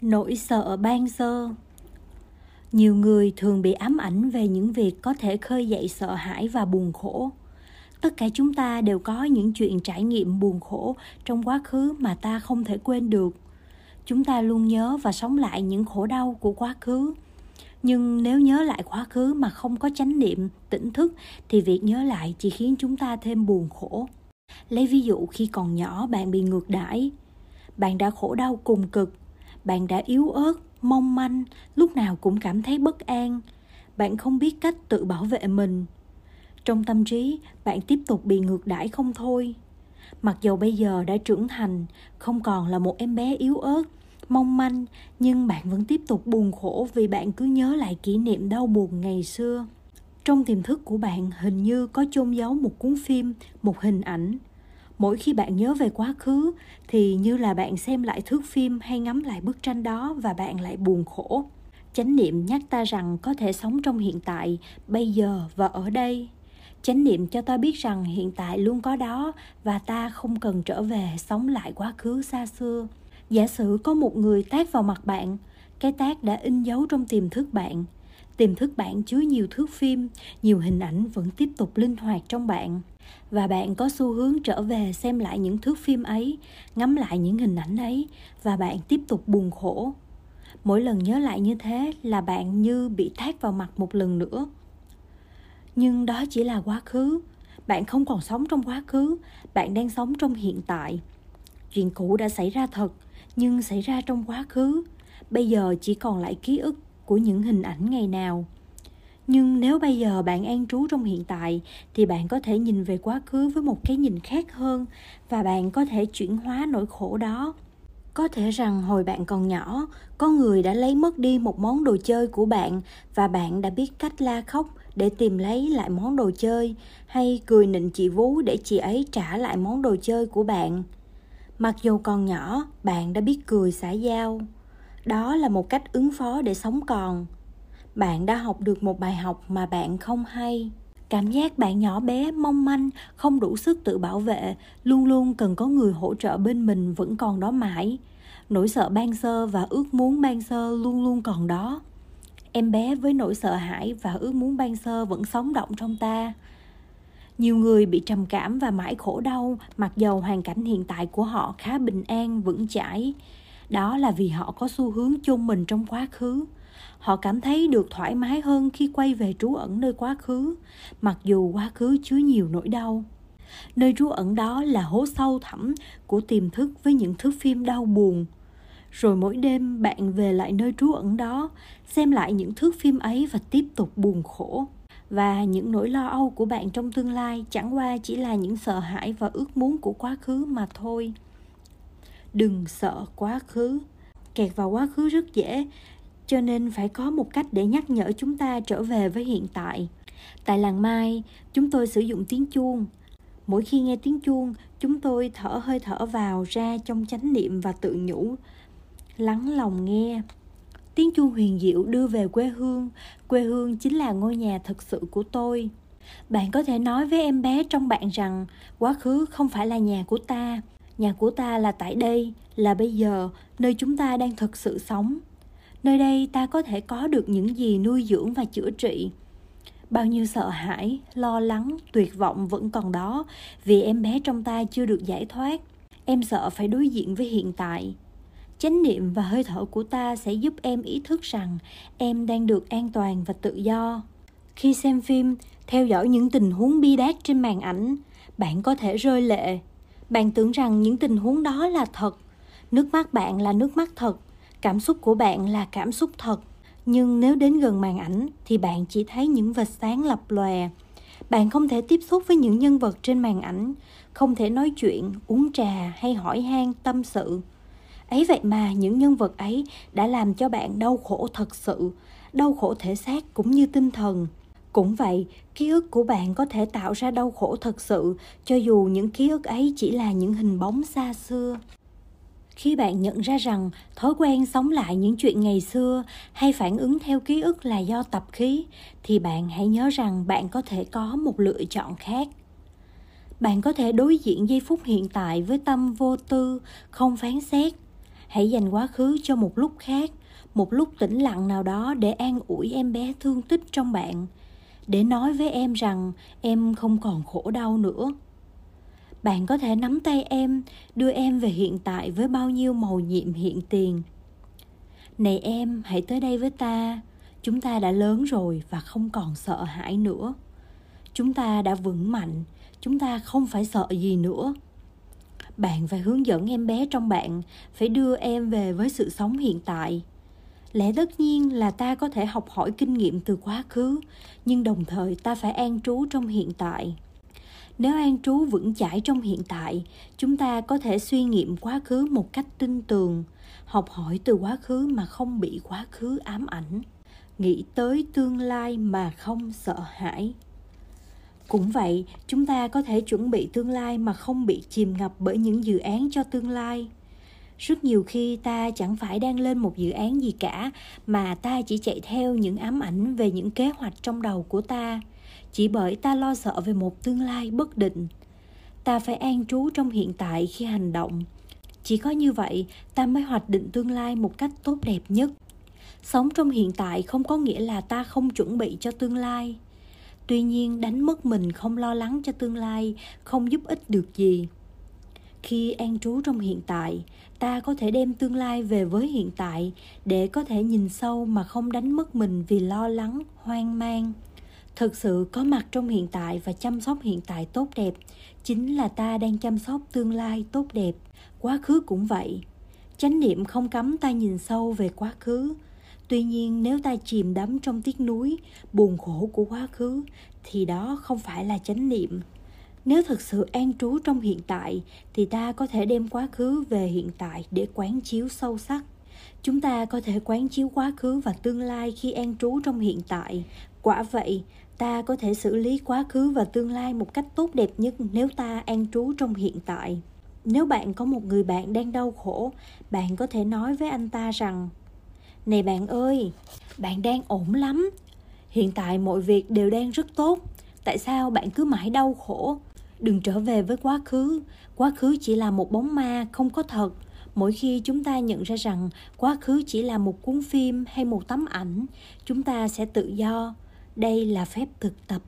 nỗi sợ ban sơ. Nhiều người thường bị ám ảnh về những việc có thể khơi dậy sợ hãi và buồn khổ. Tất cả chúng ta đều có những chuyện trải nghiệm buồn khổ trong quá khứ mà ta không thể quên được. Chúng ta luôn nhớ và sống lại những khổ đau của quá khứ. Nhưng nếu nhớ lại quá khứ mà không có chánh niệm, tỉnh thức, thì việc nhớ lại chỉ khiến chúng ta thêm buồn khổ. Lấy ví dụ khi còn nhỏ bạn bị ngược đãi. Bạn đã khổ đau cùng cực bạn đã yếu ớt, mong manh, lúc nào cũng cảm thấy bất an. Bạn không biết cách tự bảo vệ mình. Trong tâm trí, bạn tiếp tục bị ngược đãi không thôi. Mặc dù bây giờ đã trưởng thành, không còn là một em bé yếu ớt, mong manh, nhưng bạn vẫn tiếp tục buồn khổ vì bạn cứ nhớ lại kỷ niệm đau buồn ngày xưa. Trong tiềm thức của bạn hình như có chôn giấu một cuốn phim, một hình ảnh mỗi khi bạn nhớ về quá khứ, thì như là bạn xem lại thước phim hay ngắm lại bức tranh đó và bạn lại buồn khổ. Chánh niệm nhắc ta rằng có thể sống trong hiện tại, bây giờ và ở đây. Chánh niệm cho ta biết rằng hiện tại luôn có đó và ta không cần trở về sống lại quá khứ xa xưa. Giả sử có một người tác vào mặt bạn, cái tác đã in dấu trong tiềm thức bạn tiềm thức bạn chứa nhiều thước phim, nhiều hình ảnh vẫn tiếp tục linh hoạt trong bạn. Và bạn có xu hướng trở về xem lại những thước phim ấy, ngắm lại những hình ảnh ấy, và bạn tiếp tục buồn khổ. Mỗi lần nhớ lại như thế là bạn như bị thác vào mặt một lần nữa. Nhưng đó chỉ là quá khứ. Bạn không còn sống trong quá khứ, bạn đang sống trong hiện tại. Chuyện cũ đã xảy ra thật, nhưng xảy ra trong quá khứ. Bây giờ chỉ còn lại ký ức của những hình ảnh ngày nào. Nhưng nếu bây giờ bạn an trú trong hiện tại, thì bạn có thể nhìn về quá khứ với một cái nhìn khác hơn và bạn có thể chuyển hóa nỗi khổ đó. Có thể rằng hồi bạn còn nhỏ, có người đã lấy mất đi một món đồ chơi của bạn và bạn đã biết cách la khóc để tìm lấy lại món đồ chơi, hay cười nịnh chị vú để chị ấy trả lại món đồ chơi của bạn. Mặc dù còn nhỏ, bạn đã biết cười xã giao đó là một cách ứng phó để sống còn. Bạn đã học được một bài học mà bạn không hay. Cảm giác bạn nhỏ bé, mong manh, không đủ sức tự bảo vệ, luôn luôn cần có người hỗ trợ bên mình vẫn còn đó mãi. Nỗi sợ ban sơ và ước muốn ban sơ luôn luôn còn đó. Em bé với nỗi sợ hãi và ước muốn ban sơ vẫn sống động trong ta. Nhiều người bị trầm cảm và mãi khổ đau, mặc dầu hoàn cảnh hiện tại của họ khá bình an, vững chãi đó là vì họ có xu hướng chôn mình trong quá khứ. Họ cảm thấy được thoải mái hơn khi quay về trú ẩn nơi quá khứ, mặc dù quá khứ chứa nhiều nỗi đau. Nơi trú ẩn đó là hố sâu thẳm của tiềm thức với những thước phim đau buồn. Rồi mỗi đêm bạn về lại nơi trú ẩn đó, xem lại những thước phim ấy và tiếp tục buồn khổ. Và những nỗi lo âu của bạn trong tương lai chẳng qua chỉ là những sợ hãi và ước muốn của quá khứ mà thôi đừng sợ quá khứ. Kẹt vào quá khứ rất dễ, cho nên phải có một cách để nhắc nhở chúng ta trở về với hiện tại. Tại làng mai, chúng tôi sử dụng tiếng chuông. Mỗi khi nghe tiếng chuông, chúng tôi thở hơi thở vào ra trong chánh niệm và tự nhủ. Lắng lòng nghe. Tiếng chuông huyền diệu đưa về quê hương. Quê hương chính là ngôi nhà thực sự của tôi. Bạn có thể nói với em bé trong bạn rằng, quá khứ không phải là nhà của ta nhà của ta là tại đây, là bây giờ, nơi chúng ta đang thực sự sống. Nơi đây ta có thể có được những gì nuôi dưỡng và chữa trị. Bao nhiêu sợ hãi, lo lắng, tuyệt vọng vẫn còn đó, vì em bé trong ta chưa được giải thoát. Em sợ phải đối diện với hiện tại. Chánh niệm và hơi thở của ta sẽ giúp em ý thức rằng em đang được an toàn và tự do. Khi xem phim, theo dõi những tình huống bi đát trên màn ảnh, bạn có thể rơi lệ bạn tưởng rằng những tình huống đó là thật. Nước mắt bạn là nước mắt thật. Cảm xúc của bạn là cảm xúc thật. Nhưng nếu đến gần màn ảnh, thì bạn chỉ thấy những vệt sáng lập lòe. Bạn không thể tiếp xúc với những nhân vật trên màn ảnh, không thể nói chuyện, uống trà hay hỏi han tâm sự. Ấy vậy mà những nhân vật ấy đã làm cho bạn đau khổ thật sự, đau khổ thể xác cũng như tinh thần cũng vậy, ký ức của bạn có thể tạo ra đau khổ thật sự, cho dù những ký ức ấy chỉ là những hình bóng xa xưa. Khi bạn nhận ra rằng thói quen sống lại những chuyện ngày xưa hay phản ứng theo ký ức là do tập khí, thì bạn hãy nhớ rằng bạn có thể có một lựa chọn khác. Bạn có thể đối diện giây phút hiện tại với tâm vô tư, không phán xét. Hãy dành quá khứ cho một lúc khác, một lúc tĩnh lặng nào đó để an ủi em bé thương tích trong bạn để nói với em rằng em không còn khổ đau nữa. Bạn có thể nắm tay em, đưa em về hiện tại với bao nhiêu màu nhiệm hiện tiền. Này em, hãy tới đây với ta. Chúng ta đã lớn rồi và không còn sợ hãi nữa. Chúng ta đã vững mạnh, chúng ta không phải sợ gì nữa. Bạn phải hướng dẫn em bé trong bạn, phải đưa em về với sự sống hiện tại lẽ tất nhiên là ta có thể học hỏi kinh nghiệm từ quá khứ, nhưng đồng thời ta phải an trú trong hiện tại. Nếu an trú vững chãi trong hiện tại, chúng ta có thể suy nghiệm quá khứ một cách tin tường, học hỏi từ quá khứ mà không bị quá khứ ám ảnh. Nghĩ tới tương lai mà không sợ hãi. Cũng vậy, chúng ta có thể chuẩn bị tương lai mà không bị chìm ngập bởi những dự án cho tương lai rất nhiều khi ta chẳng phải đang lên một dự án gì cả, mà ta chỉ chạy theo những ám ảnh về những kế hoạch trong đầu của ta. Chỉ bởi ta lo sợ về một tương lai bất định. Ta phải an trú trong hiện tại khi hành động. Chỉ có như vậy, ta mới hoạch định tương lai một cách tốt đẹp nhất. Sống trong hiện tại không có nghĩa là ta không chuẩn bị cho tương lai. Tuy nhiên, đánh mất mình không lo lắng cho tương lai không giúp ích được gì khi an trú trong hiện tại, ta có thể đem tương lai về với hiện tại để có thể nhìn sâu mà không đánh mất mình vì lo lắng, hoang mang. Thực sự có mặt trong hiện tại và chăm sóc hiện tại tốt đẹp chính là ta đang chăm sóc tương lai tốt đẹp. Quá khứ cũng vậy. Chánh niệm không cấm ta nhìn sâu về quá khứ. Tuy nhiên, nếu ta chìm đắm trong tiếc nuối, buồn khổ của quá khứ, thì đó không phải là chánh niệm nếu thực sự an trú trong hiện tại, thì ta có thể đem quá khứ về hiện tại để quán chiếu sâu sắc. Chúng ta có thể quán chiếu quá khứ và tương lai khi an trú trong hiện tại. Quả vậy, ta có thể xử lý quá khứ và tương lai một cách tốt đẹp nhất nếu ta an trú trong hiện tại. Nếu bạn có một người bạn đang đau khổ, bạn có thể nói với anh ta rằng, này bạn ơi, bạn đang ổn lắm. Hiện tại mọi việc đều đang rất tốt. Tại sao bạn cứ mãi đau khổ? Đừng trở về với quá khứ. Quá khứ chỉ là một bóng ma, không có thật. Mỗi khi chúng ta nhận ra rằng quá khứ chỉ là một cuốn phim hay một tấm ảnh, chúng ta sẽ tự do. Đây là phép thực tập.